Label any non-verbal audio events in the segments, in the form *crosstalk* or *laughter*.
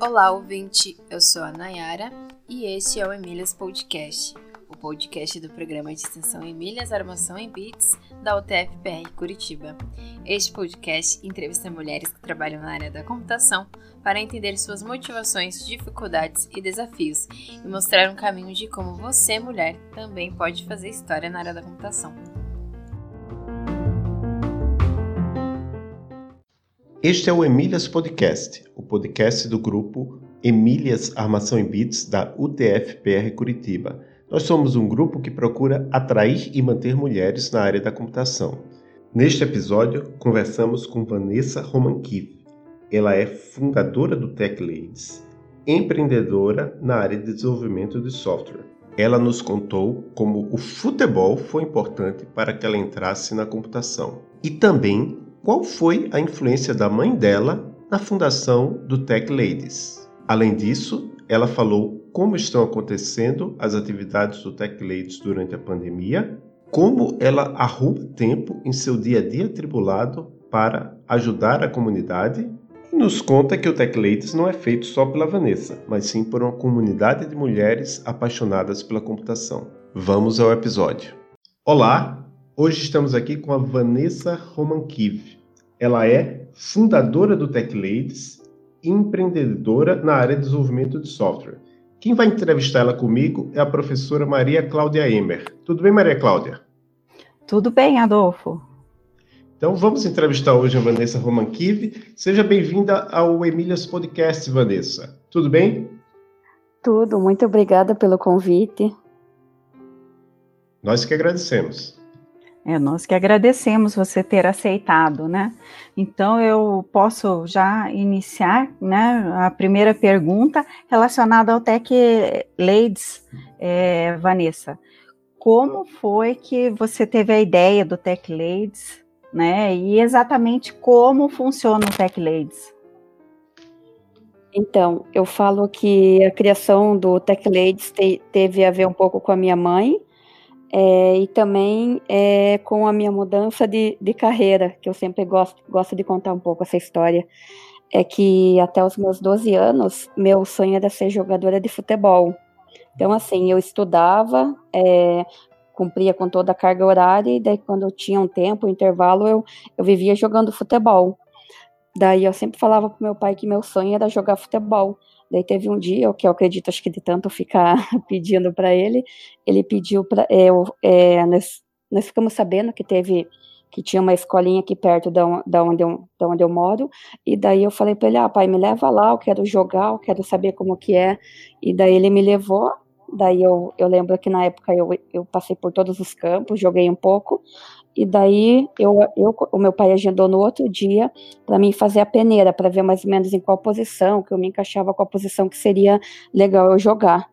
Olá, ouvinte. Eu sou a Nayara e este é o Emílias Podcast, o podcast do programa de extensão Emílias Armação em Bits da UTF-PR Curitiba. Este podcast entrevista mulheres que trabalham na área da computação para entender suas motivações, dificuldades e desafios e mostrar um caminho de como você, mulher, também pode fazer história na área da computação. Este é o Emílias Podcast, o podcast do grupo Emílias Armação em Bits da UTF-PR Curitiba. Nós somos um grupo que procura atrair e manter mulheres na área da computação. Neste episódio, conversamos com Vanessa Romankiv. Ela é fundadora do Tech Ladies, empreendedora na área de desenvolvimento de software. Ela nos contou como o futebol foi importante para que ela entrasse na computação e também qual foi a influência da mãe dela na fundação do Tech Ladies. Além disso, ela falou como estão acontecendo as atividades do Tech Ladies durante a pandemia, como ela arruma tempo em seu dia a dia tribulado para ajudar a comunidade e nos conta que o Tech Ladies não é feito só pela Vanessa, mas sim por uma comunidade de mulheres apaixonadas pela computação. Vamos ao episódio. Olá, hoje estamos aqui com a Vanessa Romankiv. Ela é fundadora do Tech Ladies e empreendedora na área de desenvolvimento de software. Quem vai entrevistar ela comigo é a professora Maria Cláudia Emer. Tudo bem, Maria Cláudia? Tudo bem, Adolfo. Então vamos entrevistar hoje a Vanessa Romankiv. Seja bem-vinda ao Emílias Podcast, Vanessa. Tudo bem? Tudo, muito obrigada pelo convite. Nós que agradecemos. É, nós que agradecemos você ter aceitado, né? Então eu posso já iniciar, né? A primeira pergunta relacionada ao Tech Ladies, é, Vanessa. Como foi que você teve a ideia do Tech Ladies, né? E exatamente como funciona o Tech Ladies? Então, eu falo que a criação do Tech Ladies te, teve a ver um pouco com a minha mãe, é, e também é, com a minha mudança de, de carreira, que eu sempre gosto, gosto de contar um pouco essa história, é que até os meus 12 anos, meu sonho era ser jogadora de futebol. Então, assim, eu estudava, é, cumpria com toda a carga horária, e daí quando eu tinha um tempo, um intervalo, eu, eu vivia jogando futebol. Daí eu sempre falava pro meu pai que meu sonho era jogar futebol. Daí teve um dia, que eu acredito, acho que de tanto ficar *laughs* pedindo para ele, ele pediu para. É, é, nós, nós ficamos sabendo que teve que tinha uma escolinha aqui perto da, da, onde, eu, da onde eu moro, e daí eu falei para ele, ah, pai, me leva lá, eu quero jogar, eu quero saber como que é, e daí ele me levou, daí eu, eu lembro que na época eu, eu passei por todos os campos, joguei um pouco, e daí eu, eu, o meu pai agendou no outro dia para mim fazer a peneira, para ver mais ou menos em qual posição, que eu me encaixava com a posição que seria legal eu jogar.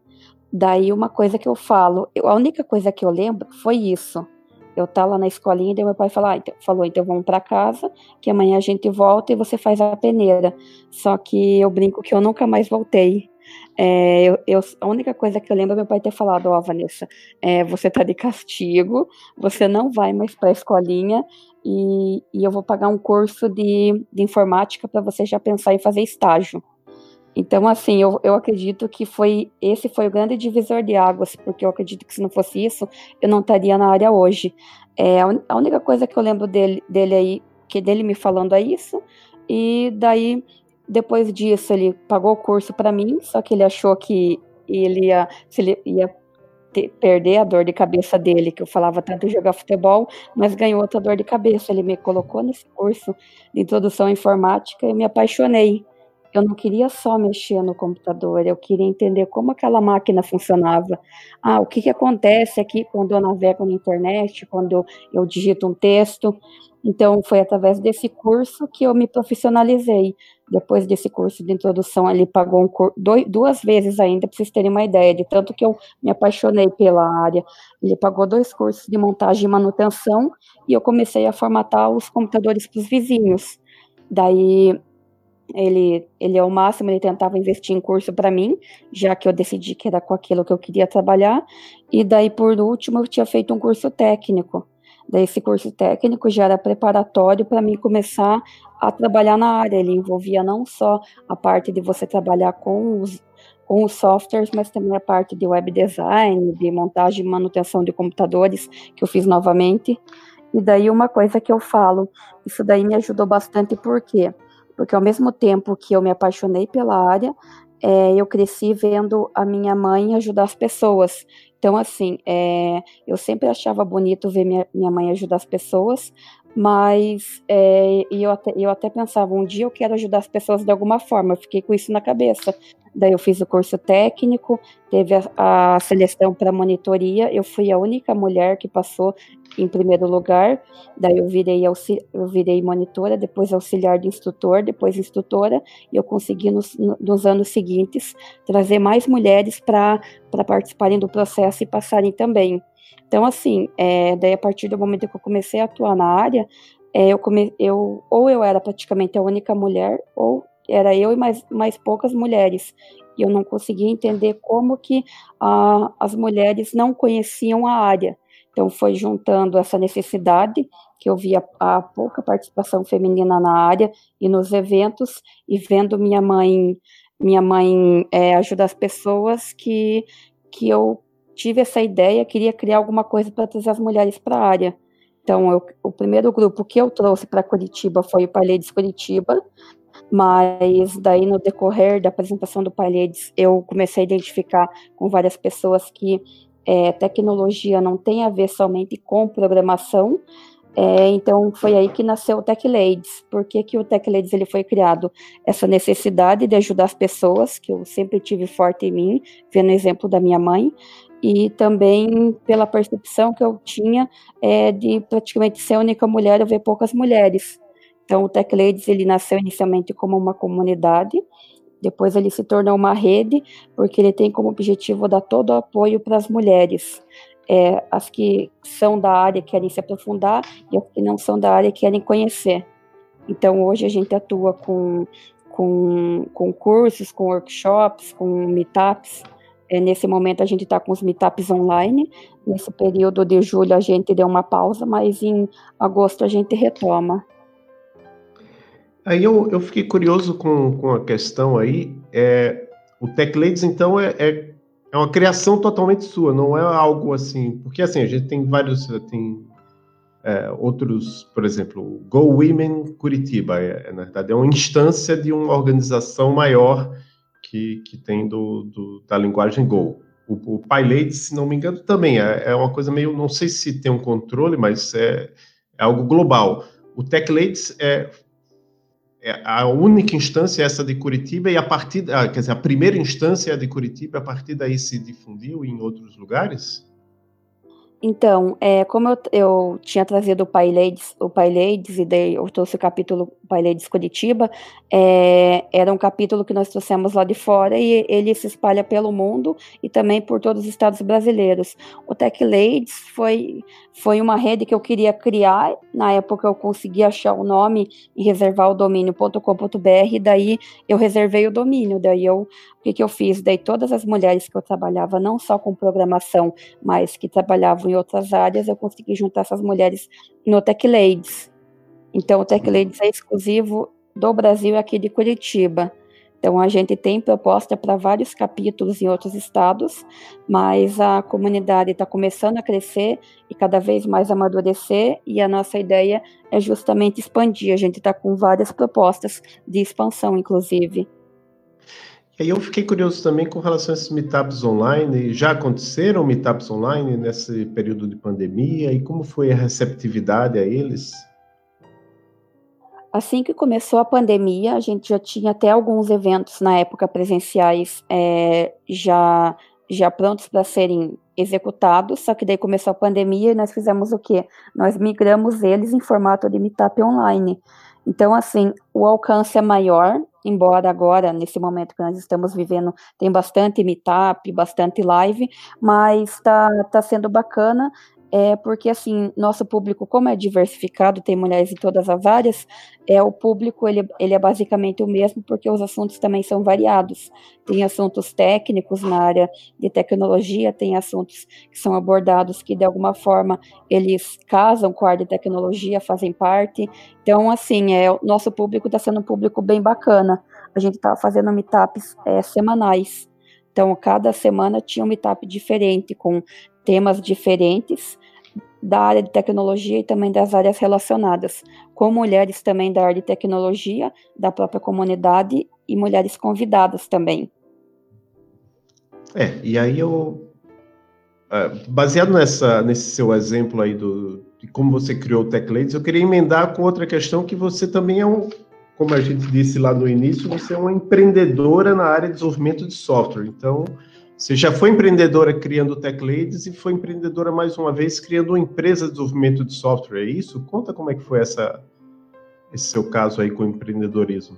Daí uma coisa que eu falo, eu, a única coisa que eu lembro foi isso. Eu tava lá na escolinha e meu pai falou, ah, então, falou, então vamos para casa, que amanhã a gente volta e você faz a peneira. Só que eu brinco que eu nunca mais voltei. É, eu, eu, a única coisa que eu lembro é meu pai ter falado, ó, oh, Vanessa, é, você tá de castigo, você não vai mais para a escolinha e, e, eu vou pagar um curso de, de informática para você já pensar em fazer estágio. Então, assim, eu, eu acredito que foi esse foi o grande divisor de águas, porque eu acredito que se não fosse isso, eu não estaria na área hoje. É, a única coisa que eu lembro dele, dele aí, que dele me falando é isso, e daí depois disso, ele pagou o curso para mim, só que ele achou que ele ia, se ele ia ter, perder a dor de cabeça dele, que eu falava tanto jogar futebol, mas ganhou outra dor de cabeça. Ele me colocou nesse curso de introdução à informática e me apaixonei. Eu não queria só mexer no computador, eu queria entender como aquela máquina funcionava. Ah, o que, que acontece aqui quando eu navego na internet, quando eu digito um texto. Então, foi através desse curso que eu me profissionalizei. Depois desse curso de introdução, ele pagou um dois, duas vezes ainda, para vocês terem uma ideia, de tanto que eu me apaixonei pela área. Ele pagou dois cursos de montagem e manutenção, e eu comecei a formatar os computadores para os vizinhos. Daí, ele, ele ao máximo, ele tentava investir em curso para mim, já que eu decidi que era com aquilo que eu queria trabalhar, e daí, por último, eu tinha feito um curso técnico. Daí esse curso técnico já era preparatório para mim começar a trabalhar na área. Ele envolvia não só a parte de você trabalhar com os, com os softwares, mas também a parte de web design, de montagem e manutenção de computadores, que eu fiz novamente. E daí uma coisa que eu falo, isso daí me ajudou bastante, por quê? Porque ao mesmo tempo que eu me apaixonei pela área, é, eu cresci vendo a minha mãe ajudar as pessoas. Então, assim, é, eu sempre achava bonito ver minha, minha mãe ajudar as pessoas, mas é, eu, até, eu até pensava, um dia eu quero ajudar as pessoas de alguma forma, eu fiquei com isso na cabeça. Daí eu fiz o curso técnico, teve a, a seleção para monitoria, eu fui a única mulher que passou em primeiro lugar, daí eu virei, eu virei monitora, depois auxiliar de instrutor, depois instrutora, e eu consegui nos, nos anos seguintes trazer mais mulheres para participarem do processo e passarem também. Então, assim, é, daí a partir do momento que eu comecei a atuar na área, é, eu, come, eu ou eu era praticamente a única mulher, ou era eu e mais, mais poucas mulheres. E eu não conseguia entender como que as mulheres não conheciam a área. Então, foi juntando essa necessidade, que eu via a pouca participação feminina na área e nos eventos, e vendo minha mãe minha mãe é, ajudar as pessoas, que, que eu tive essa ideia, queria criar alguma coisa para trazer as mulheres para a área. Então, eu, o primeiro grupo que eu trouxe para Curitiba foi o Parleides Curitiba, mas daí no decorrer da apresentação do Parleides, eu comecei a identificar com várias pessoas que é, tecnologia não tem a ver somente com programação, é, então foi aí que nasceu o Tech Ladies. Por que, que o Tech Ladies ele foi criado? Essa necessidade de ajudar as pessoas, que eu sempre tive forte em mim, vendo o exemplo da minha mãe, e também pela percepção que eu tinha é, de praticamente ser a única mulher, eu ver poucas mulheres. Então o Tech Ladies ele nasceu inicialmente como uma comunidade, depois ele se tornou uma rede, porque ele tem como objetivo dar todo o apoio para as mulheres. É, as que são da área querem se aprofundar e as que não são da área querem conhecer. Então, hoje a gente atua com, com, com cursos, com workshops, com meetups. É, nesse momento, a gente está com os meetups online. Nesse período de julho, a gente deu uma pausa, mas em agosto a gente retoma. Aí eu, eu fiquei curioso com, com a questão aí. É, o Tech Ladies, então, é, é, é, uma criação totalmente sua, não é algo assim. Porque assim, a gente tem vários. Tem é, outros, por exemplo, Go Women Curitiba, é, na verdade, é uma instância de uma organização maior que, que tem do, do da linguagem Go. O, o PyLadies, se não me engano, também é, é, uma coisa meio. Não sei se tem um controle, mas é, é algo global. O Tech Ladies é, é, a única instância é essa de Curitiba e a partir, ah, quer dizer, a primeira instância é a de Curitiba, a partir daí se difundiu em outros lugares? Então, é, como eu, eu tinha trazido o PyLadies, o PyLadies e daí eu trouxe o capítulo PyLadies Curitiba, é, era um capítulo que nós trouxemos lá de fora e ele se espalha pelo mundo e também por todos os estados brasileiros. O Tech Ladies foi, foi uma rede que eu queria criar, na época eu consegui achar o nome e reservar o domínio.com.br, daí eu reservei o domínio, daí eu o que, que eu fiz? Daí todas as mulheres que eu trabalhava, não só com programação, mas que trabalhavam em outras áreas, eu consegui juntar essas mulheres no Tech Ladies. Então, o Tech Ladies é exclusivo do Brasil aqui de Curitiba. Então, a gente tem proposta para vários capítulos em outros estados, mas a comunidade está começando a crescer e cada vez mais amadurecer, e a nossa ideia é justamente expandir. A gente está com várias propostas de expansão, inclusive. E aí eu fiquei curioso também com relação a esses meetups online. Já aconteceram meetups online nesse período de pandemia? E como foi a receptividade a eles? Assim que começou a pandemia, a gente já tinha até alguns eventos na época presenciais é, já, já prontos para serem executados, só que daí começou a pandemia e nós fizemos o quê? Nós migramos eles em formato de meetup online. Então, assim, o alcance é maior, embora agora, nesse momento que nós estamos vivendo, tem bastante meetup, bastante live, mas está tá sendo bacana é porque assim, nosso público, como é diversificado, tem mulheres em todas as áreas, é o público ele, ele é basicamente o mesmo, porque os assuntos também são variados. Tem assuntos técnicos na área de tecnologia, tem assuntos que são abordados que de alguma forma eles casam com a área de tecnologia, fazem parte. Então, assim, é, nosso público está sendo um público bem bacana. A gente está fazendo meetups é, semanais. Então, cada semana tinha um meetup diferente, com temas diferentes, da área de tecnologia e também das áreas relacionadas, com mulheres também da área de tecnologia, da própria comunidade e mulheres convidadas também. É, e aí eu, é, baseado nessa, nesse seu exemplo aí do, de como você criou o Tech Ladies, eu queria emendar com outra questão que você também é um, como a gente disse lá no início, você é uma empreendedora na área de desenvolvimento de software. Então, você já foi empreendedora criando Tech Ladies e foi empreendedora mais uma vez criando uma empresa de desenvolvimento de software, é isso? Conta como é que foi essa, esse seu caso aí com o empreendedorismo.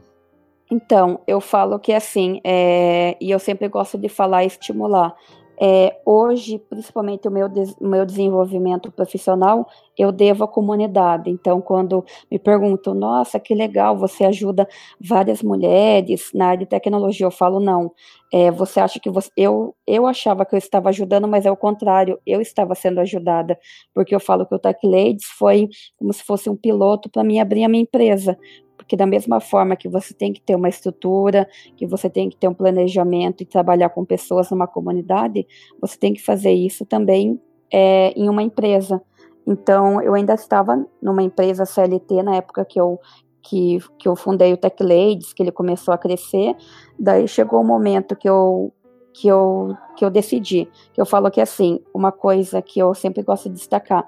Então, eu falo que assim, é, e eu sempre gosto de falar e estimular. É, hoje, principalmente o meu, meu desenvolvimento profissional, eu devo à comunidade. Então, quando me perguntam, nossa, que legal, você ajuda várias mulheres na área de tecnologia, eu falo, não. É, você acha que você. Eu, eu achava que eu estava ajudando, mas é o contrário, eu estava sendo ajudada, porque eu falo que o Tech Ladies foi como se fosse um piloto para mim abrir a minha empresa, porque da mesma forma que você tem que ter uma estrutura, que você tem que ter um planejamento e trabalhar com pessoas numa comunidade, você tem que fazer isso também é, em uma empresa. Então, eu ainda estava numa empresa CLT na época que eu, que, que eu fundei o Tech Ladies, que ele começou a crescer. Daí chegou o um momento que eu que eu que eu decidi, que eu falo que assim, uma coisa que eu sempre gosto de destacar,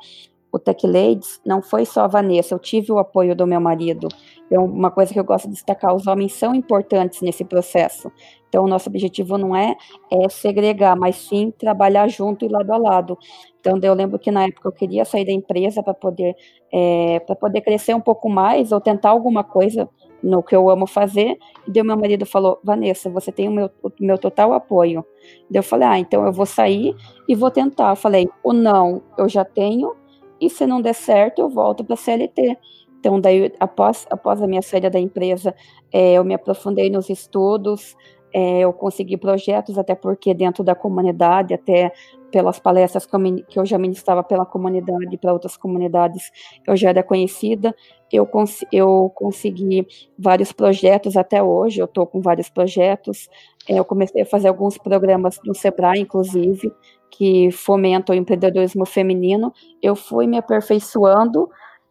o Tech Ladies não foi só a Vanessa, eu tive o apoio do meu marido. Então, uma coisa que eu gosto de destacar, os homens são importantes nesse processo. Então, o nosso objetivo não é, é segregar, mas sim trabalhar junto e lado a lado. Então, eu lembro que na época eu queria sair da empresa para poder, é, poder crescer um pouco mais ou tentar alguma coisa no que eu amo fazer. E daí meu marido falou, Vanessa, você tem o meu, o meu total apoio. Daí eu falei, ah, então eu vou sair e vou tentar. Eu falei, o não eu já tenho, e se não der certo, eu volto para a CLT. Então, daí, após, após a minha saída da empresa, é, eu me aprofundei nos estudos, é, eu consegui projetos, até porque dentro da comunidade, até pelas palestras que eu, já ministrava pela comunidade, para outras comunidades, eu já era conhecida, eu, cons eu consegui vários projetos até hoje, eu estou com vários projetos, é, eu comecei a fazer alguns programas no Sebrae, inclusive, que fomentam o empreendedorismo feminino, eu fui me aperfeiçoando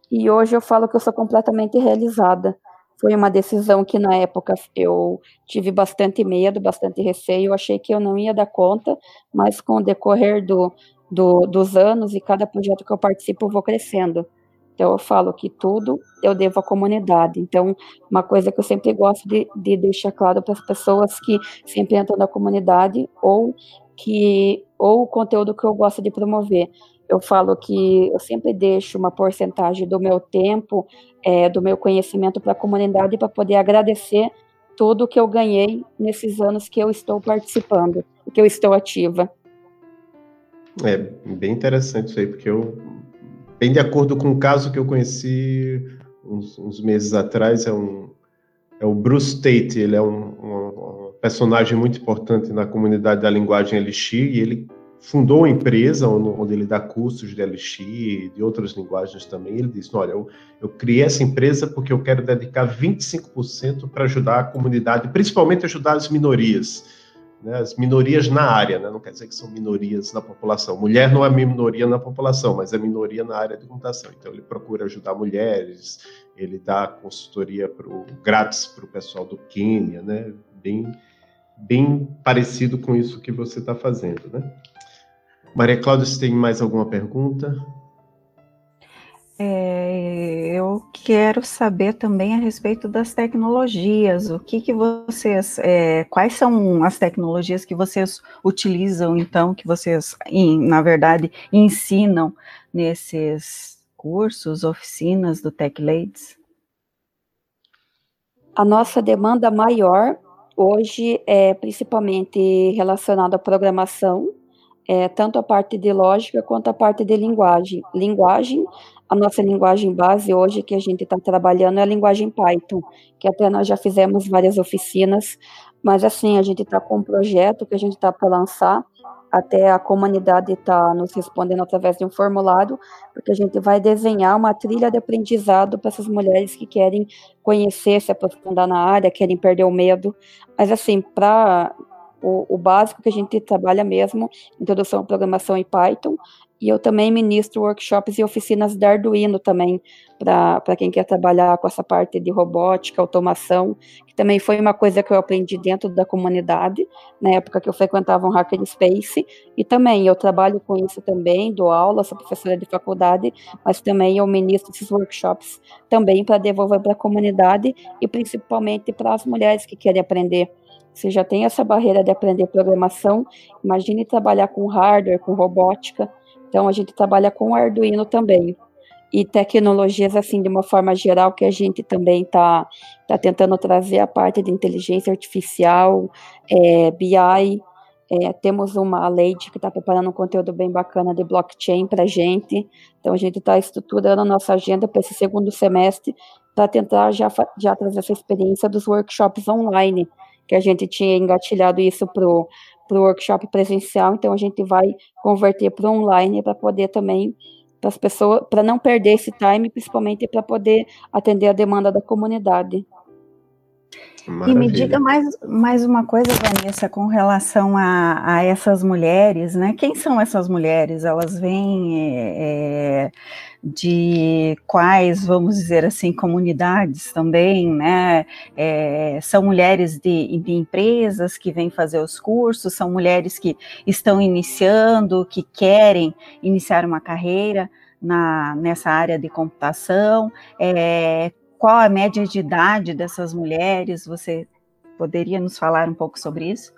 e hoje eu falo que eu sou completamente realizada. Foi uma decisão que na época eu tive bastante medo, bastante receio, eu achei que eu não ia dar conta, mas com o decorrer do, do, dos anos e cada projeto que eu participo, eu vou crescendo. Então eu falo que tudo eu devo à comunidade. Então, uma coisa que eu sempre gosto de, de deixar claro para as pessoas que sempre entram na comunidade ou que ou o conteúdo que eu gosto de promover. Eu falo que eu sempre deixo uma porcentagem do meu tempo, é, do meu conhecimento para a comunidade para poder agradecer tudo que eu ganhei nesses anos que eu estou participando, que eu estou ativa. É bem interessante isso aí, porque eu, bem de acordo com o caso que eu conheci uns, uns meses atrás, é um é o Bruce Tate, ele é um, um, um personagem muito importante na comunidade da linguagem Elixir e ele fundou uma empresa onde ele dá cursos de Elixir e de outras linguagens também. Ele disse: Olha, eu, eu criei essa empresa porque eu quero dedicar 25% para ajudar a comunidade, principalmente ajudar as minorias, né, as minorias na área, né, não quer dizer que são minorias na população. Mulher não é minoria na população, mas é minoria na área de computação. Então, ele procura ajudar mulheres, ele dá consultoria pro, grátis para o pessoal do Quênia, né, bem, bem parecido com isso que você está fazendo. Né? Maria Cláudia, você tem mais alguma pergunta? É, eu quero saber também a respeito das tecnologias. O que, que vocês, é, quais são as tecnologias que vocês utilizam, então, que vocês, na verdade, ensinam nesses cursos, oficinas do Tech Ladies? A nossa demanda maior hoje é principalmente relacionada à programação, é, tanto a parte de lógica quanto a parte de linguagem. Linguagem, a nossa linguagem base hoje que a gente está trabalhando é a linguagem Python, que até nós já fizemos várias oficinas, mas assim, a gente está com um projeto que a gente está para lançar, até a comunidade está nos respondendo através de um formulário, porque a gente vai desenhar uma trilha de aprendizado para essas mulheres que querem conhecer, se aprofundar na área, querem perder o medo. Mas assim, para o, o, básico que a gente trabalha mesmo, introdução à programação em Python, e eu também ministro workshops e oficinas de Arduino também, para quem quer trabalhar com essa parte de robótica, automação, que também foi uma coisa que eu aprendi dentro da comunidade, na época que eu frequentava um hackerspace, e também eu trabalho com isso também, dou aula, sou professora de faculdade, mas também eu ministro esses workshops também para devolver para a comunidade, e principalmente para as mulheres que querem aprender você já tem essa barreira de aprender programação, imagine trabalhar com hardware, com robótica. Então, a gente trabalha com Arduino também. E tecnologias, assim, de uma forma geral, que a gente também está tá tentando trazer a parte de inteligência artificial, é, BI. É, temos uma Leite que está preparando um conteúdo bem bacana de blockchain para a gente. Então, a gente está estruturando a nossa agenda para esse segundo semestre para tentar já, já trazer essa experiência dos workshops online que a gente tinha engatilhado isso para o workshop presencial, então a gente vai converter para online para poder também para as pessoas, para não perder esse time, principalmente para poder atender a demanda da comunidade. Maravilha. E me diga mais, mais uma coisa, Vanessa, com relação a, a essas mulheres, né? Quem são essas mulheres? Elas vêm é, de quais, vamos dizer assim, comunidades também, né? É, são mulheres de, de empresas que vêm fazer os cursos, são mulheres que estão iniciando, que querem iniciar uma carreira na, nessa área de computação. É, qual a média de idade dessas mulheres? Você poderia nos falar um pouco sobre isso?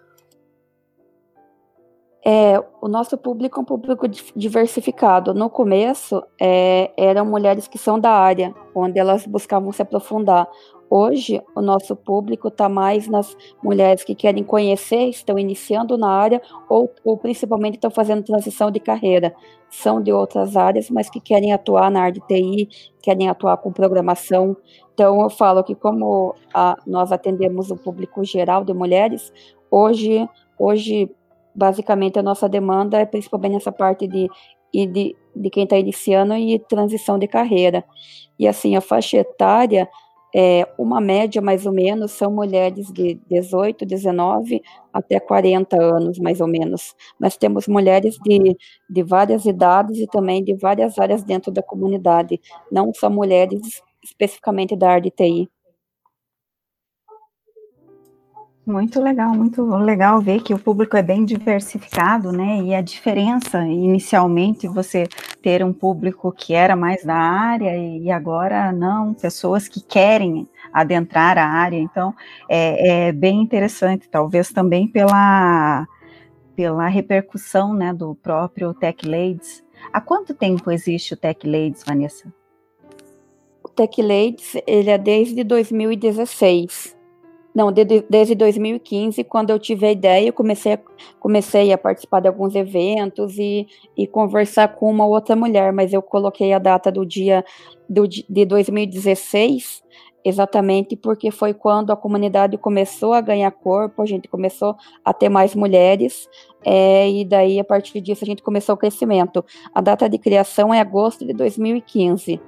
É, o nosso público é um público diversificado. No começo, é, eram mulheres que são da área, onde elas buscavam se aprofundar. Hoje, o nosso público está mais nas mulheres que querem conhecer, estão iniciando na área ou, ou principalmente estão fazendo transição de carreira. São de outras áreas, mas que querem atuar na área de TI, querem atuar com programação. Então, eu falo que como a, nós atendemos o público geral de mulheres, hoje, hoje basicamente a nossa demanda é principalmente nessa parte de, de, de quem está iniciando e transição de carreira. E assim, a faixa etária é, uma média mais ou menos são mulheres de 18, 19 até 40 anos, mais ou menos. Mas temos mulheres de, de várias idades e também de várias áreas dentro da comunidade, não só mulheres especificamente da área de TI. Muito legal, muito legal ver que o público é bem diversificado, né? E a diferença, inicialmente, você ter um público que era mais da área e agora não, pessoas que querem adentrar a área. Então, é, é bem interessante, talvez também pela, pela repercussão né, do próprio Tech Ladies. Há quanto tempo existe o Tech Ladies, Vanessa? O Tech Ladies, ele é desde 2016 não, desde, desde 2015, quando eu tive a ideia, eu comecei a, comecei a participar de alguns eventos e, e conversar com uma outra mulher, mas eu coloquei a data do dia do, de 2016 exatamente porque foi quando a comunidade começou a ganhar corpo, a gente começou a ter mais mulheres, é, e daí a partir disso a gente começou o crescimento. A data de criação é agosto de 2015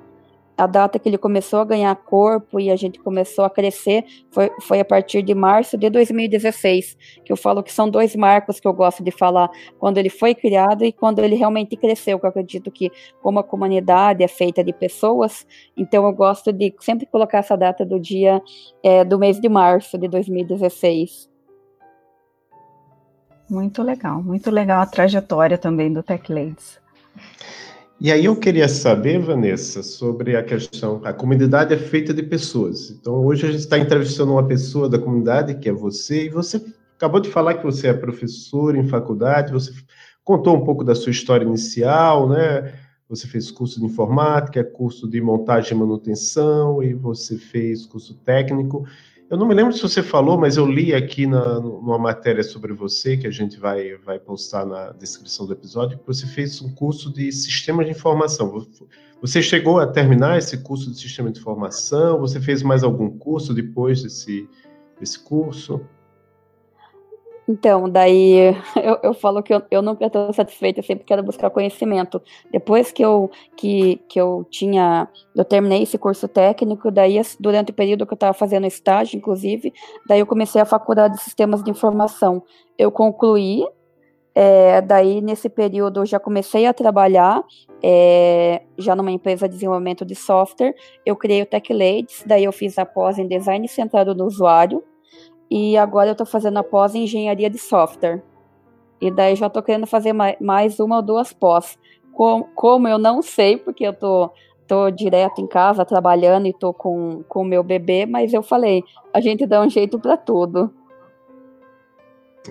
a data que ele começou a ganhar corpo e a gente começou a crescer foi, foi a partir de março de 2016, que eu falo que são dois marcos que eu gosto de falar, quando ele foi criado e quando ele realmente cresceu, que eu acredito que como a comunidade é feita de pessoas, então eu gosto de sempre colocar essa data do dia é, do mês de março de 2016. Muito legal, muito legal a trajetória também do Tech Ladies. E aí eu queria saber, Vanessa, sobre a questão. A comunidade é feita de pessoas. Então hoje a gente está entrevistando uma pessoa da comunidade, que é você, e você acabou de falar que você é professor em faculdade, você contou um pouco da sua história inicial, né? Você fez curso de informática, curso de montagem e manutenção, e você fez curso técnico. Eu não me lembro se você falou, mas eu li aqui na, numa matéria sobre você, que a gente vai, vai postar na descrição do episódio, que você fez um curso de sistema de informação. Você chegou a terminar esse curso de sistema de informação? Você fez mais algum curso depois desse, desse curso? Então, daí *laughs* eu, eu falo que eu, eu nunca estou satisfeita, eu sempre quero buscar conhecimento. Depois que eu, que, que eu tinha, eu terminei esse curso técnico, daí durante o período que eu estava fazendo estágio, inclusive, daí eu comecei a faculdade de sistemas de informação. Eu concluí, é, daí nesse período eu já comecei a trabalhar, é, já numa empresa de desenvolvimento de software, eu criei o TechLadies, daí eu fiz a pós em design centrado no usuário, e agora eu estou fazendo a pós em engenharia de software. E daí já estou querendo fazer mais uma ou duas pós. Como, como eu não sei, porque eu tô, tô direto em casa trabalhando e tô com o meu bebê, mas eu falei, a gente dá um jeito para tudo.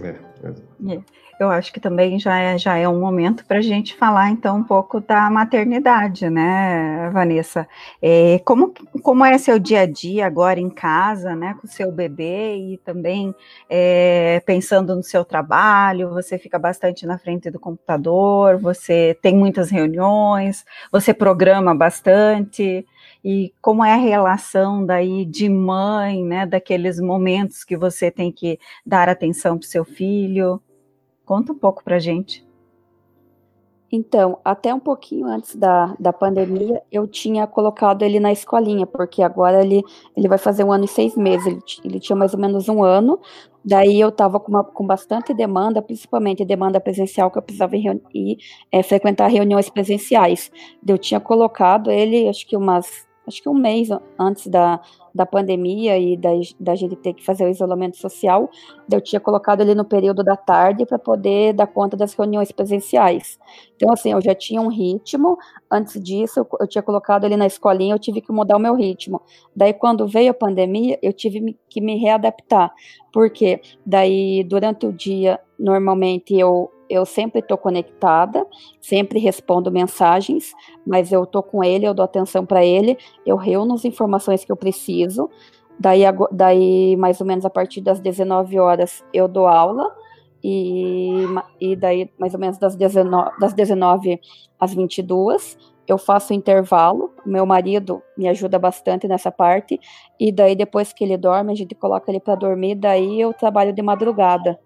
É, é. é eu acho que também já é, já é um momento para a gente falar então um pouco da maternidade, né, Vanessa? É, como, como é seu dia a dia agora em casa, né, com seu bebê e também é, pensando no seu trabalho? Você fica bastante na frente do computador, você tem muitas reuniões, você programa bastante e como é a relação daí de mãe, né, daqueles momentos que você tem que dar atenção para o seu filho? Conta um pouco para gente. Então, até um pouquinho antes da, da pandemia, eu tinha colocado ele na escolinha, porque agora ele, ele vai fazer um ano e seis meses, ele, ele tinha mais ou menos um ano, daí eu estava com, com bastante demanda, principalmente demanda presencial, que eu precisava ir, ir é, frequentar reuniões presenciais. Eu tinha colocado ele, acho que umas acho que um mês antes da, da pandemia e da, da gente ter que fazer o isolamento social, eu tinha colocado ele no período da tarde para poder dar conta das reuniões presenciais. Então, assim, eu já tinha um ritmo, antes disso eu, eu tinha colocado ele na escolinha, eu tive que mudar o meu ritmo. Daí, quando veio a pandemia, eu tive que me readaptar, porque daí, durante o dia, normalmente eu eu sempre estou conectada, sempre respondo mensagens, mas eu estou com ele, eu dou atenção para ele, eu reúno as informações que eu preciso, daí, daí mais ou menos a partir das 19 horas eu dou aula, e, e daí mais ou menos das 19, das 19 às 22 eu faço intervalo, meu marido me ajuda bastante nessa parte, e daí depois que ele dorme, a gente coloca ele para dormir, daí eu trabalho de madrugada.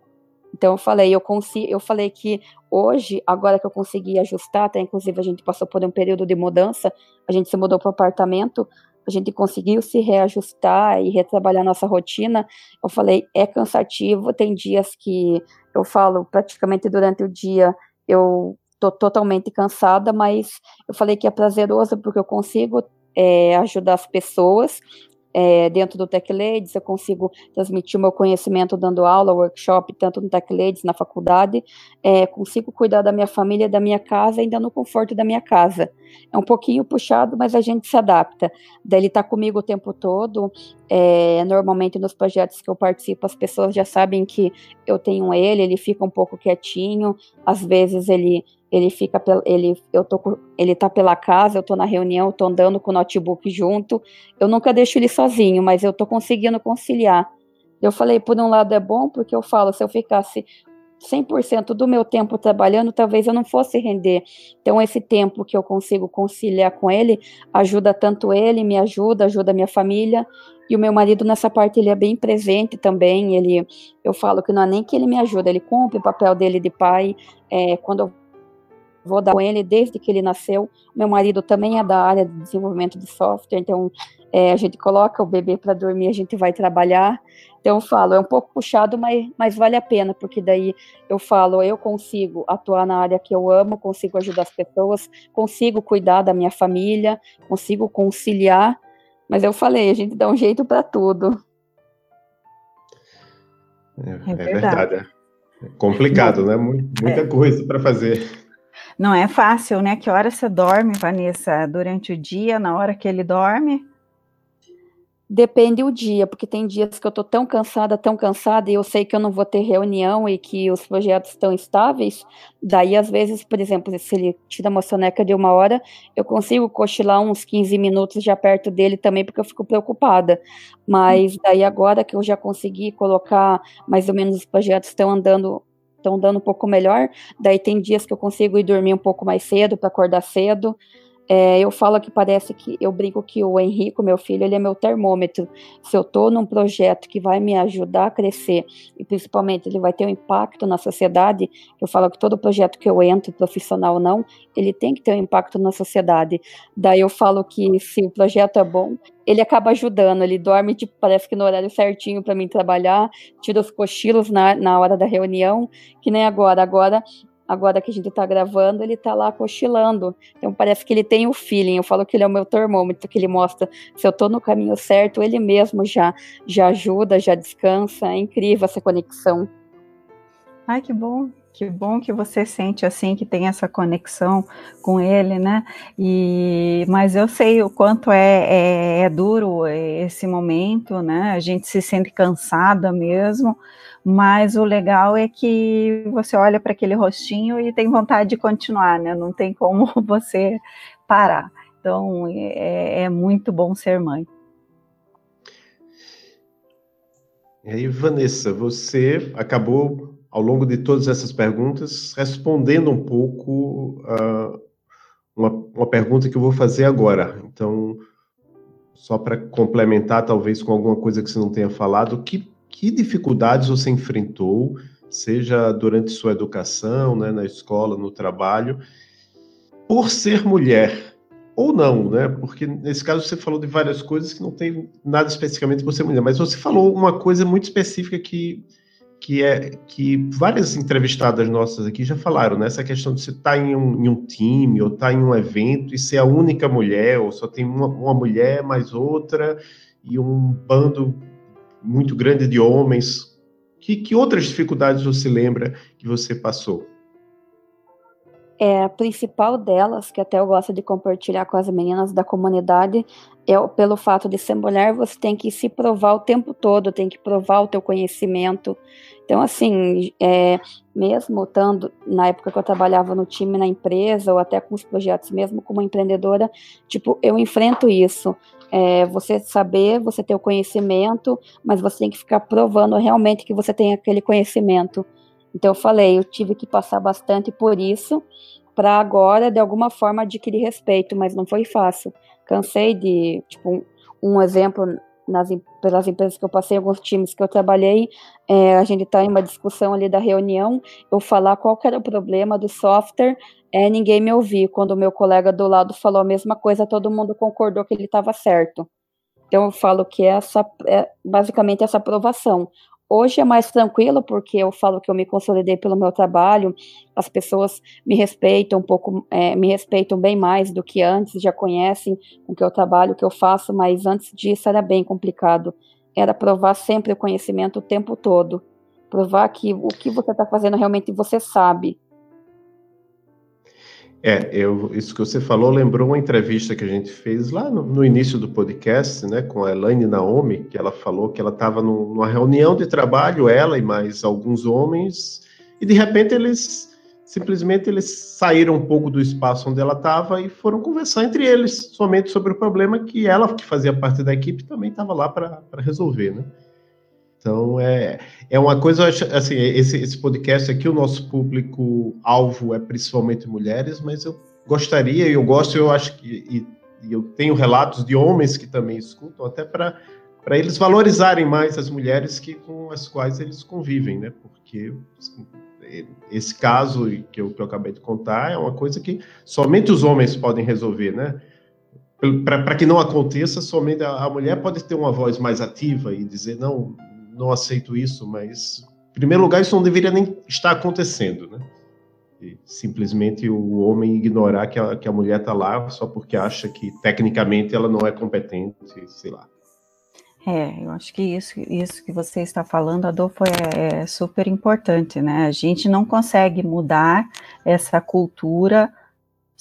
Então eu falei, eu consigo, eu falei que hoje, agora que eu consegui ajustar, até inclusive a gente passou por um período de mudança, a gente se mudou para o apartamento, a gente conseguiu se reajustar e retrabalhar nossa rotina. Eu falei, é cansativo, tem dias que eu falo praticamente durante o dia eu tô totalmente cansada, mas eu falei que é prazeroso porque eu consigo é, ajudar as pessoas, é, dentro do TechLadies, eu consigo transmitir o meu conhecimento dando aula, workshop, tanto no TechLadies, na faculdade, é, consigo cuidar da minha família, da minha casa, ainda no conforto da minha casa. É um pouquinho puxado, mas a gente se adapta. Daí ele está comigo o tempo todo, é, normalmente nos projetos que eu participo, as pessoas já sabem que eu tenho ele, ele fica um pouco quietinho, às vezes ele ele fica ele eu tô ele tá pela casa, eu tô na reunião, eu tô andando com o notebook junto. Eu nunca deixo ele sozinho, mas eu tô conseguindo conciliar. Eu falei, por um lado é bom, porque eu falo, se eu ficasse 100% do meu tempo trabalhando, talvez eu não fosse render. Então, esse tempo que eu consigo conciliar com ele, ajuda tanto ele, me ajuda, ajuda a minha família. E o meu marido, nessa parte, ele é bem presente também. Ele, eu falo que não é nem que ele me ajuda, ele cumpre o papel dele de pai. É, quando eu vou dar com ele desde que ele nasceu. Meu marido também é da área de desenvolvimento de software, então é, a gente coloca o bebê para dormir, a gente vai trabalhar. Então eu falo, é um pouco puxado, mas, mas vale a pena, porque daí eu falo, eu consigo atuar na área que eu amo, consigo ajudar as pessoas, consigo cuidar da minha família, consigo conciliar. Mas eu falei, a gente dá um jeito para tudo. É, é, é verdade. É complicado, né? Muita é. coisa para fazer. Não é fácil, né? Que hora você dorme, Vanessa? Durante o dia, na hora que ele dorme? Depende o dia, porque tem dias que eu tô tão cansada, tão cansada, e eu sei que eu não vou ter reunião e que os projetos estão estáveis. Daí, às vezes, por exemplo, se ele tira uma soneca de uma hora, eu consigo cochilar uns 15 minutos já perto dele também, porque eu fico preocupada. Mas daí, agora que eu já consegui colocar mais ou menos os projetos estão andando estão dando um pouco melhor. Daí tem dias que eu consigo ir dormir um pouco mais cedo para acordar cedo. É, eu falo que parece que eu brinco que o Henrico, meu filho, ele é meu termômetro. Se eu estou num projeto que vai me ajudar a crescer e principalmente ele vai ter um impacto na sociedade, eu falo que todo projeto que eu entro, profissional ou não, ele tem que ter um impacto na sociedade. Daí eu falo que se o projeto é bom, ele acaba ajudando, ele dorme, tipo, parece que no horário certinho para mim trabalhar, tira os cochilos na, na hora da reunião, que nem agora. Agora agora que a gente está gravando, ele está lá cochilando. Então parece que ele tem o feeling. Eu falo que ele é o meu termômetro, que ele mostra se eu estou no caminho certo, ele mesmo já já ajuda, já descansa. É incrível essa conexão. Ai, que bom. Que bom que você sente assim que tem essa conexão com ele, né? E mas eu sei o quanto é, é, é duro esse momento, né? A gente se sente cansada mesmo, mas o legal é que você olha para aquele rostinho e tem vontade de continuar, né? Não tem como *laughs* você parar. Então é, é muito bom ser mãe. E aí, Vanessa, você acabou ao longo de todas essas perguntas, respondendo um pouco uh, uma, uma pergunta que eu vou fazer agora. Então, só para complementar, talvez com alguma coisa que você não tenha falado, que, que dificuldades você enfrentou, seja durante sua educação, né, na escola, no trabalho, por ser mulher? Ou não, né? Porque nesse caso você falou de várias coisas que não tem nada especificamente por ser mulher, mas você falou uma coisa muito específica que que é que várias entrevistadas nossas aqui já falaram, né? Essa questão de você estar tá em, um, em um time ou estar tá em um evento e ser a única mulher, ou só tem uma, uma mulher mais outra, e um bando muito grande de homens. Que, que outras dificuldades você lembra que você passou? É, a principal delas, que até eu gosto de compartilhar com as meninas da comunidade, é pelo fato de ser mulher, você tem que se provar o tempo todo, tem que provar o teu conhecimento, então, assim, é, mesmo estando na época que eu trabalhava no time na empresa, ou até com os projetos, mesmo como empreendedora, tipo, eu enfrento isso. É, você saber, você ter o conhecimento, mas você tem que ficar provando realmente que você tem aquele conhecimento. Então, eu falei, eu tive que passar bastante por isso, para agora, de alguma forma, adquirir respeito, mas não foi fácil. Cansei de, tipo, um, um exemplo nas, pelas empresas que eu passei, alguns times que eu trabalhei, é, a gente está em uma discussão ali da reunião, eu falar qual era o problema do software, é, ninguém me ouvir. Quando o meu colega do lado falou a mesma coisa, todo mundo concordou que ele estava certo. Então eu falo que essa é basicamente essa aprovação. Hoje é mais tranquilo, porque eu falo que eu me consolidei pelo meu trabalho, as pessoas me respeitam um pouco, é, me respeitam bem mais do que antes, já conhecem o que eu trabalho, o que eu faço, mas antes disso era bem complicado. Era provar sempre o conhecimento o tempo todo. Provar que o que você está fazendo realmente você sabe. É, eu, isso que você falou lembrou uma entrevista que a gente fez lá no, no início do podcast, né, com a Elaine Naomi, que ela falou que ela estava numa reunião de trabalho, ela e mais alguns homens, e de repente eles simplesmente eles saíram um pouco do espaço onde ela estava e foram conversar entre eles somente sobre o problema que ela, que fazia parte da equipe, também estava lá para resolver, né? Então, é, é uma coisa, assim, esse, esse podcast aqui, o nosso público-alvo é principalmente mulheres, mas eu gostaria, eu gosto, eu acho que, e, e eu tenho relatos de homens que também escutam, até para para eles valorizarem mais as mulheres que, com as quais eles convivem, né? Porque assim, esse caso que eu, que eu acabei de contar é uma coisa que somente os homens podem resolver, né? Para que não aconteça, somente a, a mulher pode ter uma voz mais ativa e dizer, não, não aceito isso, mas, em primeiro lugar, isso não deveria nem estar acontecendo, né? E simplesmente o homem ignorar que a, que a mulher está lá só porque acha que, tecnicamente, ela não é competente, sei lá. É, eu acho que isso, isso que você está falando, Adolfo, é, é super importante, né? A gente não consegue mudar essa cultura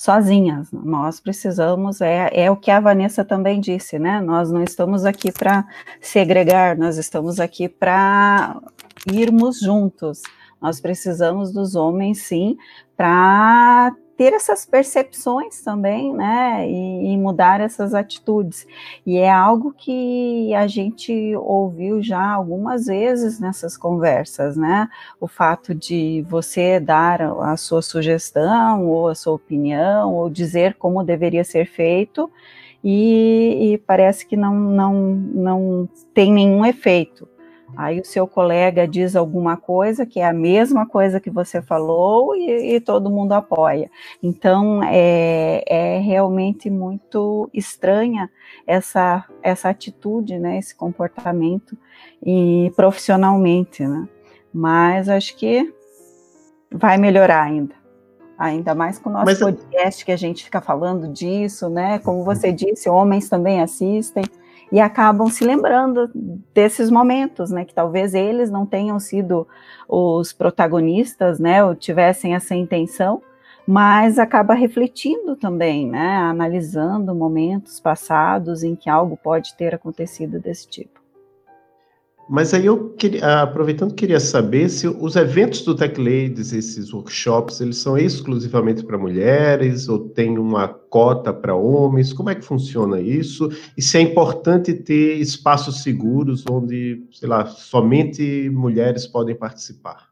sozinhas. Nós precisamos, é, é o que a Vanessa também disse, né? Nós não estamos aqui para segregar, nós estamos aqui para irmos juntos. Nós precisamos dos homens, sim, para ter essas percepções também, né, e, e, mudar essas atitudes. E é algo que a gente ouviu já algumas vezes nessas conversas, né, o fato de você dar a sua sugestão ou a sua opinião ou dizer como deveria ser feito e, e parece que não, não, não tem nenhum efeito. Aí o seu colega diz alguma coisa que é a mesma coisa que você falou e, e todo mundo apoia. Então é, é, realmente muito estranha essa, essa atitude, né, esse comportamento e profissionalmente, né? Mas acho que vai melhorar ainda. Ainda mais com o nosso Mas, podcast que a gente fica falando disso, né? Como você disse, homens também assistem e acabam se lembrando desses momentos, né, que talvez eles não tenham sido os protagonistas, né, ou tivessem essa intenção, mas acaba refletindo também, né, analisando momentos passados em que algo pode ter acontecido desse tipo. Mas aí eu queria, aproveitando, queria saber se os eventos do Tech Ladies, esses workshops, eles são exclusivamente para mulheres ou tem uma cota para homens? Como é que funciona isso? E se é importante ter espaços seguros onde, sei lá, somente mulheres podem participar?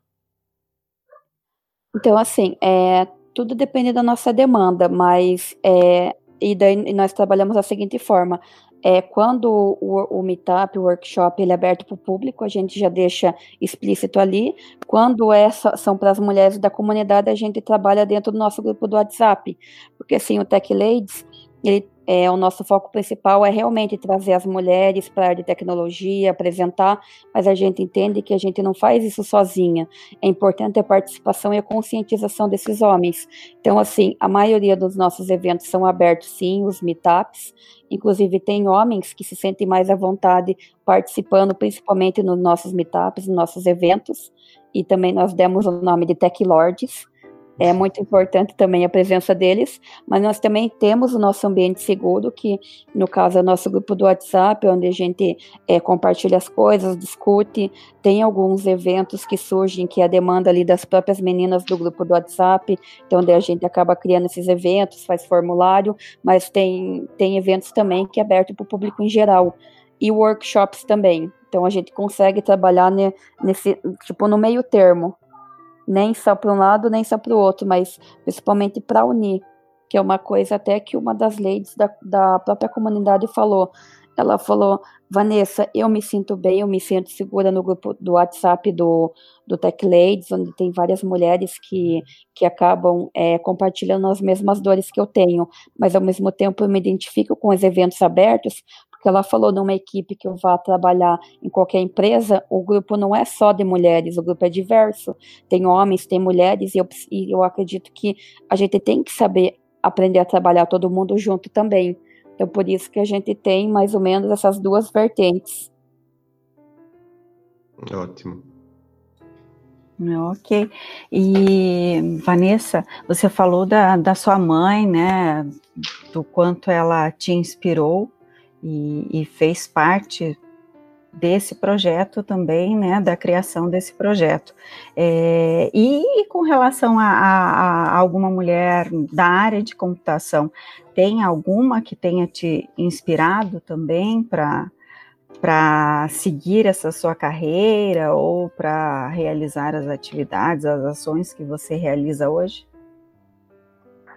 Então, assim, é, tudo depende da nossa demanda, mas é, e daí nós trabalhamos da seguinte forma: é, quando o, o Meetup, o workshop, ele é aberto para o público, a gente já deixa explícito ali. Quando é, são para as mulheres da comunidade, a gente trabalha dentro do nosso grupo do WhatsApp, porque assim, o Tech Ladies, ele é, o nosso foco principal é realmente trazer as mulheres para a área de tecnologia, apresentar, mas a gente entende que a gente não faz isso sozinha. É importante a participação e a conscientização desses homens. Então, assim, a maioria dos nossos eventos são abertos, sim, os meetups. Inclusive, tem homens que se sentem mais à vontade participando, principalmente nos nossos meetups, nos nossos eventos. E também nós demos o nome de Tech Lords, é muito importante também a presença deles, mas nós também temos o nosso ambiente seguro, que no caso é o nosso grupo do WhatsApp, onde a gente é, compartilha as coisas, discute, tem alguns eventos que surgem que é a demanda ali das próprias meninas do grupo do WhatsApp, então a gente acaba criando esses eventos, faz formulário, mas tem, tem eventos também que é aberto para o público em geral, e workshops também, então a gente consegue trabalhar nesse, tipo, no meio termo, nem só para um lado, nem só para o outro, mas principalmente para unir, que é uma coisa até que uma das leis da, da própria comunidade falou. Ela falou, Vanessa, eu me sinto bem, eu me sinto segura no grupo do WhatsApp do, do Tech Ladies, onde tem várias mulheres que, que acabam é, compartilhando as mesmas dores que eu tenho, mas ao mesmo tempo eu me identifico com os eventos abertos, porque ela falou numa equipe que eu vá trabalhar em qualquer empresa, o grupo não é só de mulheres, o grupo é diverso, tem homens, tem mulheres, e eu, e eu acredito que a gente tem que saber aprender a trabalhar todo mundo junto também. Então, por isso que a gente tem mais ou menos essas duas vertentes. Ótimo. Ok. E, Vanessa, você falou da, da sua mãe, né? Do quanto ela te inspirou e, e fez parte desse projeto também, né, da criação desse projeto. É, e com relação a, a, a, alguma mulher da área de computação, tem alguma que tenha te inspirado também para para seguir essa sua carreira ou para realizar as atividades, as ações que você realiza hoje?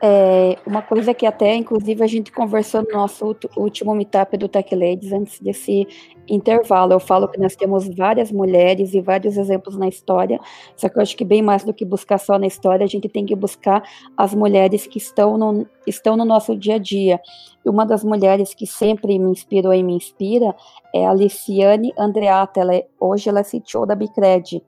É, uma coisa que até, inclusive, a gente conversou no nosso último meetup do Tech Ladies, antes desse intervalo, eu falo que nós temos várias mulheres e vários exemplos na história, só que eu acho que bem mais do que buscar só na história, a gente tem que buscar as mulheres que estão no, estão no nosso dia a dia. E uma das mulheres que sempre me inspirou e me inspira é a Liciane Andreata, ela é, hoje ela é CTO da Bicred,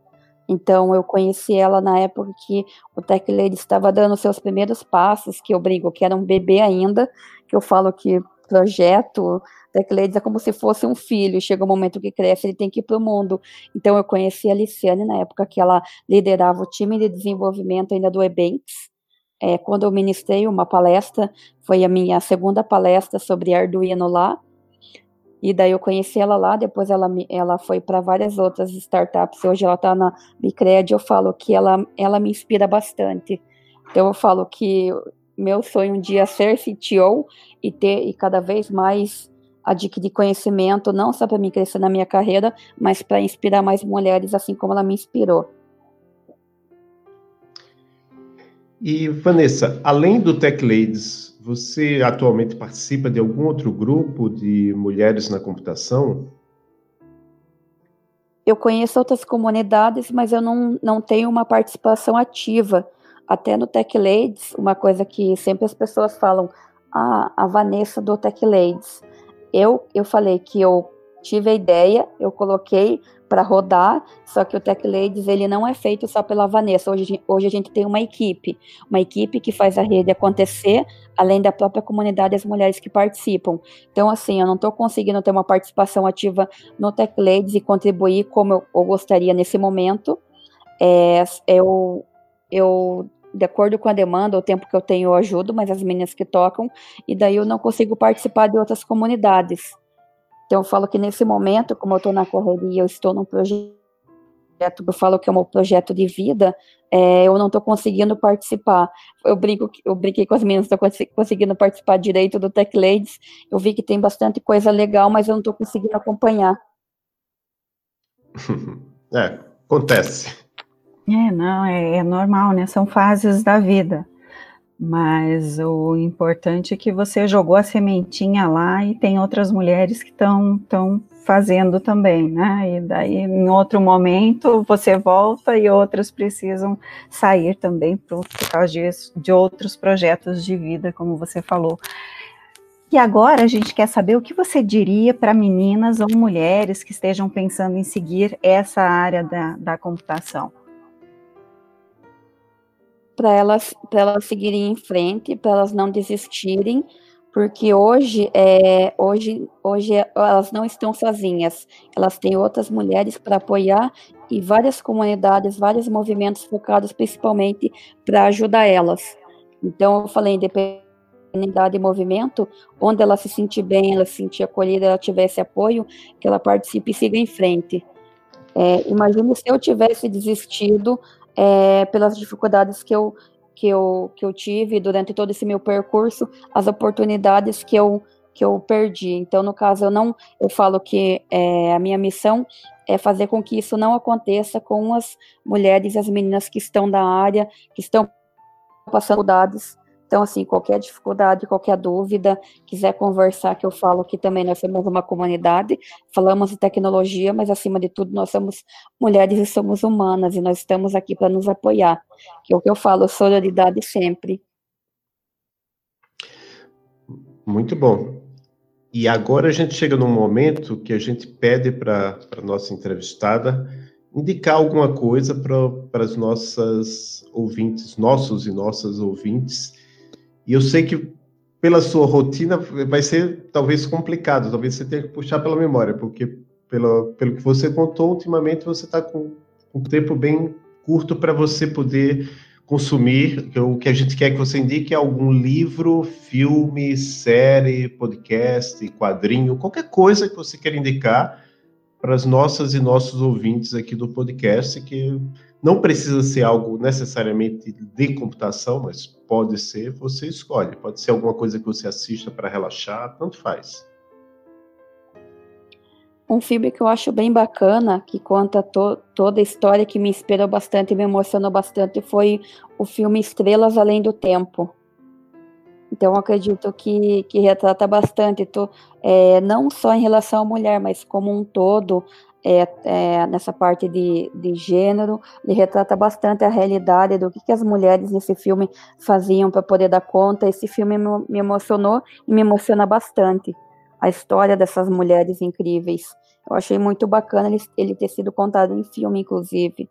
então, eu conheci ela na época que o Tech Lady estava dando seus primeiros passos, que eu brinco que era um bebê ainda, que eu falo que projeto Tech Ladies é como se fosse um filho, chega um momento que cresce, ele tem que ir para o mundo. Então, eu conheci a Liciane na época que ela liderava o time de desenvolvimento ainda do Ebanks, é, quando eu ministrei uma palestra, foi a minha segunda palestra sobre Arduino lá, e daí eu conheci ela lá, depois ela, ela foi para várias outras startups, hoje ela está na Bicred, eu falo que ela, ela me inspira bastante. Então eu falo que meu sonho um dia é ser CTO e ter e cada vez mais adquirir conhecimento, não só para me crescer na minha carreira, mas para inspirar mais mulheres, assim como ela me inspirou. E Vanessa, além do Tech Ladies, você atualmente participa de algum outro grupo de mulheres na computação? Eu conheço outras comunidades, mas eu não, não tenho uma participação ativa. Até no Tech Ladies, uma coisa que sempre as pessoas falam, ah, a Vanessa do Tech Ladies eu, eu falei que eu tive a ideia, eu coloquei para rodar, só que o Tech Ladies ele não é feito só pela Vanessa. Hoje, hoje a gente tem uma equipe, uma equipe que faz a rede acontecer, além da própria comunidade as mulheres que participam. Então, assim, eu não estou conseguindo ter uma participação ativa no Tech Ladies e contribuir como eu, eu gostaria nesse momento. É, eu, eu de acordo com a demanda, o tempo que eu tenho eu ajudo, mas as meninas que tocam, e daí eu não consigo participar de outras comunidades. Então eu falo que nesse momento, como eu estou na correria, eu estou num projeto, eu falo que é um projeto de vida, é, eu não estou conseguindo participar. Eu brinco, eu brinquei com as meninas, estou conseguindo participar direito do Tech Ladies. Eu vi que tem bastante coisa legal, mas eu não estou conseguindo acompanhar. *laughs* É, acontece. É, não, é, é normal, né? São fases da vida. Mas o importante é que você jogou a sementinha lá e tem outras mulheres que estão fazendo também, né? E daí, em outro momento, você volta e outras precisam sair também por, por causa de, de outros projetos de vida, como você falou. E agora a gente quer saber o que você diria para meninas ou mulheres que estejam pensando em seguir essa área da, da computação para elas, elas seguirem em frente, para elas não desistirem, porque hoje, é, hoje, hoje elas não estão sozinhas, elas têm outras mulheres para apoiar e várias comunidades, vários movimentos focados principalmente para ajudar elas. Então, eu falei, independente de movimento, onde ela se sentir bem, ela se sentir acolhida, ela tivesse apoio, que ela participe e siga em frente. É, se eu tivesse desistido é, pelas dificuldades que eu, que, eu, que eu tive durante todo esse meu percurso, as oportunidades que eu, que eu perdi. Então, no caso, eu não, eu falo que é, a minha missão é fazer com que isso não aconteça com as mulheres e as meninas que estão da área, que estão passando dificuldades então, assim, qualquer dificuldade, qualquer dúvida, quiser conversar, que eu falo que também nós somos uma comunidade, falamos de tecnologia, mas acima de tudo nós somos mulheres e somos humanas, e nós estamos aqui para nos apoiar, que é o que eu falo, solidariedade sempre. Muito bom. E agora a gente chega num momento que a gente pede para a nossa entrevistada indicar alguma coisa para as nossas ouvintes, nossos e nossas ouvintes, e eu sei que pela sua rotina vai ser talvez complicado, talvez você tenha que puxar pela memória, porque pelo, pelo que você contou, ultimamente você está com um tempo bem curto para você poder consumir. O que a gente quer que você indique é algum livro, filme, série, podcast, quadrinho, qualquer coisa que você queira indicar para as nossas e nossos ouvintes aqui do podcast, que não precisa ser algo necessariamente de computação, mas pode ser, você escolhe. Pode ser alguma coisa que você assista para relaxar, tanto faz. Um filme que eu acho bem bacana, que conta to toda a história, que me inspirou bastante e me emocionou bastante, foi o filme Estrelas Além do Tempo. Então, acredito que, que retrata bastante, é, não só em relação à mulher, mas como um todo, é, é, nessa parte de, de gênero, ele retrata bastante a realidade do que, que as mulheres nesse filme faziam para poder dar conta. Esse filme me, emocionou e me emociona bastante. A história dessas mulheres incríveis. Eu achei muito bacana ele, ele ter sido contado em filme, inclusive.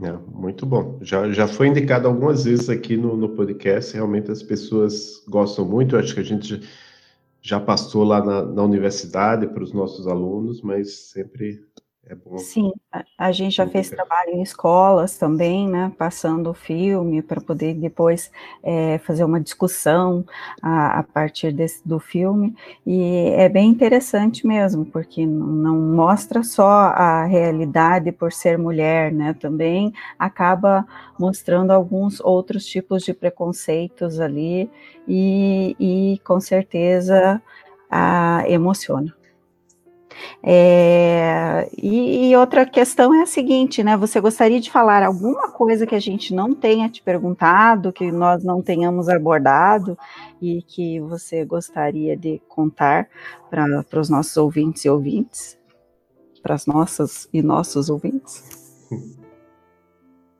É, muito bom. Já, já foi indicado algumas vezes aqui no, no podcast. Realmente as pessoas gostam muito. Acho que a gente já passou lá na, na universidade para os nossos alunos, mas sempre É. Sim, a, a gente já fez trabalho em escolas também, né, passando o filme para poder depois é, fazer uma discussão a, a partir desse, do filme, e é bem interessante mesmo, porque não mostra só a realidade por ser mulher, né, também acaba mostrando alguns outros tipos de preconceitos ali, e, e com certeza a, emociona. É, e, e, outra questão é a seguinte, né? Você gostaria de falar alguma coisa que a gente não tenha te perguntado, que nós não tenhamos abordado e que você gostaria de contar para os nossos ouvintes e ouvintes, para as nossas e nossos ouvintes?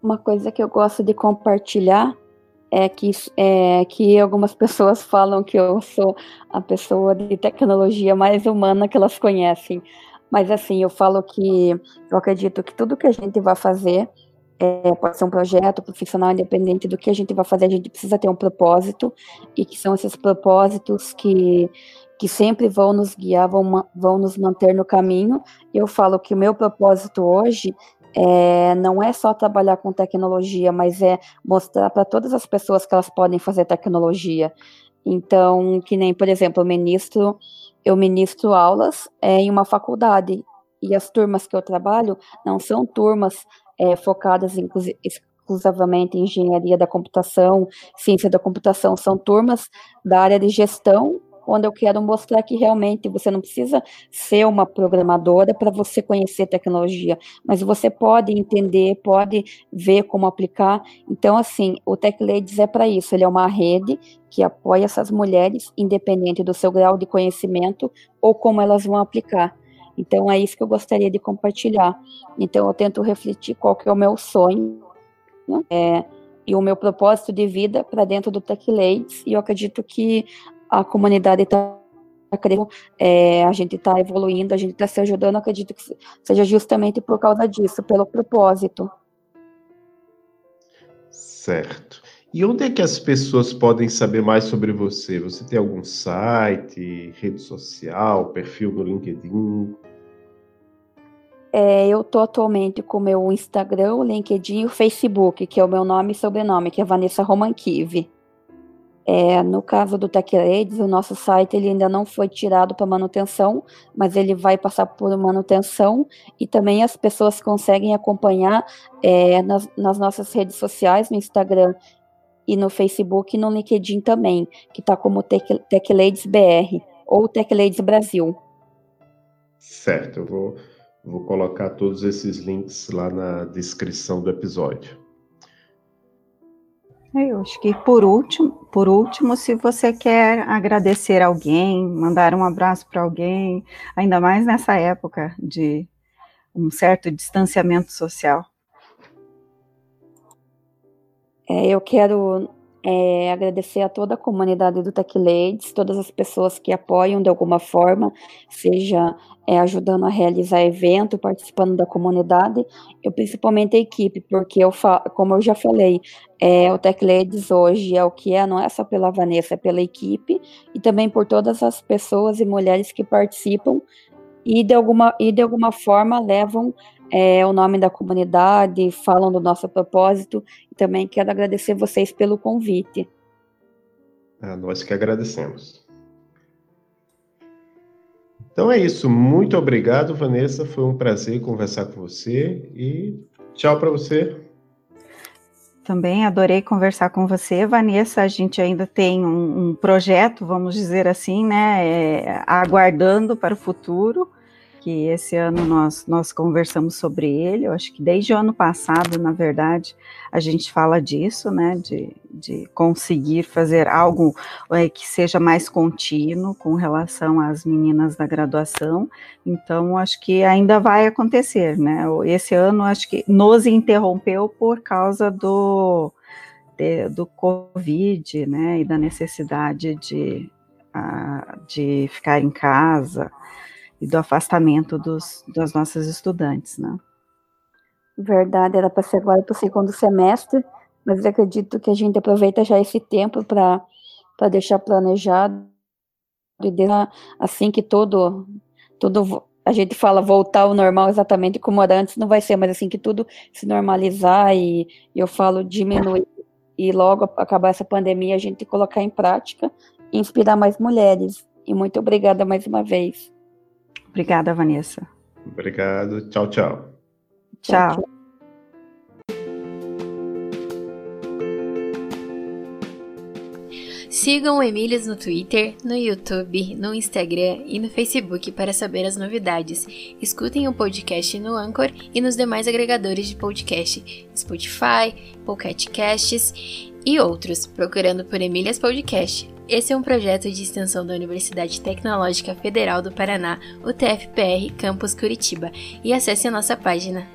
Uma coisa que eu gosto de compartilhar é que, é que algumas pessoas *laughs* falam que eu sou a pessoa de tecnologia mais humana que elas conhecem. Mas assim, eu falo que eu acredito que tudo que a gente vai fazer é, pode ser um projeto profissional independente do que a gente vai fazer, a gente precisa ter um propósito, e que são esses propósitos que, que sempre vão nos guiar, vão, vão nos manter no caminho. Eu falo que o meu propósito hoje é, não é só trabalhar com tecnologia, mas é mostrar para todas as pessoas que elas podem fazer tecnologia. Então, que nem, por exemplo, eu ministro, eu ministro aulas é, em uma faculdade, e as turmas que eu trabalho não são turmas é, focadas exclusivamente em engenharia da computação, ciência da computação, são turmas da área de gestão onde eu quero mostrar que realmente você não precisa ser uma programadora para você conhecer tecnologia, mas você pode entender, pode ver como aplicar. Então, assim, o Tech Ladies é para isso, ele é uma rede que apoia essas mulheres, independente do seu grau de conhecimento ou como elas vão aplicar. Então, é isso que eu gostaria de compartilhar. Então, eu tento refletir qual que é o meu sonho, né? é, e o meu propósito de vida para dentro do Tech Ladies, e eu acredito que a comunidade está é, a gente está evoluindo, a gente está se ajudando, acredito que seja justamente por causa disso, pelo propósito. Certo. E onde é que as pessoas podem saber mais sobre você? Você tem algum site, rede social, perfil no LinkedIn? É, eu estou atualmente com o meu Instagram, o LinkedIn e o Facebook, que é o meu nome e sobrenome, que é Vanessa Romankive. É, no caso do TechRaids, o nosso site ele ainda não foi tirado para manutenção, mas ele vai passar por manutenção e também as pessoas conseguem acompanhar é, nas, nas, nossas redes sociais, no Instagram e no Facebook e no LinkedIn também, que está como Tech, TechLadies BR ou TechLadies Brasil. Certo, eu vou, vou colocar todos esses links lá na descrição do episódio. Eu acho que por último, por último, se você quer agradecer alguém, mandar um abraço para alguém, ainda mais nessa época de um certo distanciamento social. É, eu quero é, agradecer a toda a comunidade do Tech Ladies, todas as pessoas que apoiam de alguma forma, seja é, ajudando a realizar evento, participando da comunidade, eu principalmente a equipe, porque eu como eu já falei, é, o Tech Ladies hoje é o que é, não é só pela Vanessa, é pela equipe e também por todas as pessoas e mulheres que participam e de alguma, e de alguma forma levam é, o nome da comunidade, falam do nosso propósito e também quero agradecer vocês pelo convite. É, nós que agradecemos. Então é isso. Muito obrigado, Vanessa. Foi um prazer conversar com você e tchau para você. Também adorei conversar com você, Vanessa. A gente ainda tem um, um projeto, vamos dizer assim, né, é, aguardando para o futuro que esse ano nós, nós conversamos sobre ele, eu acho que desde o ano passado, na verdade, a gente fala disso, né, de, de conseguir fazer algo é, que seja mais contínuo com relação às meninas da graduação, então acho que ainda vai acontecer, né, esse ano acho que nos interrompeu por causa do, de, do Covid, né, e da necessidade de, a, de ficar em casa, e do afastamento dos, das nossas estudantes, né? Verdade, era para ser agora para o segundo semestre, mas eu acredito que a gente aproveita já esse tempo para deixar planejado e assim que todo, todo a gente fala voltar ao normal exatamente como era antes, não vai ser, mas assim que tudo se normalizar e, e eu falo diminuir e logo acabar essa pandemia, a gente colocar em prática e inspirar mais mulheres. E muito obrigada mais uma vez. Obrigada, Vanessa. Obrigado. Tchau, tchau. Tchau. tchau. Sigam o Emílias no Twitter, no YouTube, no Instagram e no Facebook para saber as novidades. Escutem o podcast no Anchor e nos demais agregadores de podcast, Spotify, Pocket Casts e outros, procurando por Emílias Podcast. Esse é um projeto de extensão da Universidade Tecnológica Federal do Paraná, UTFPR, Campus Curitiba, e acesse a nossa página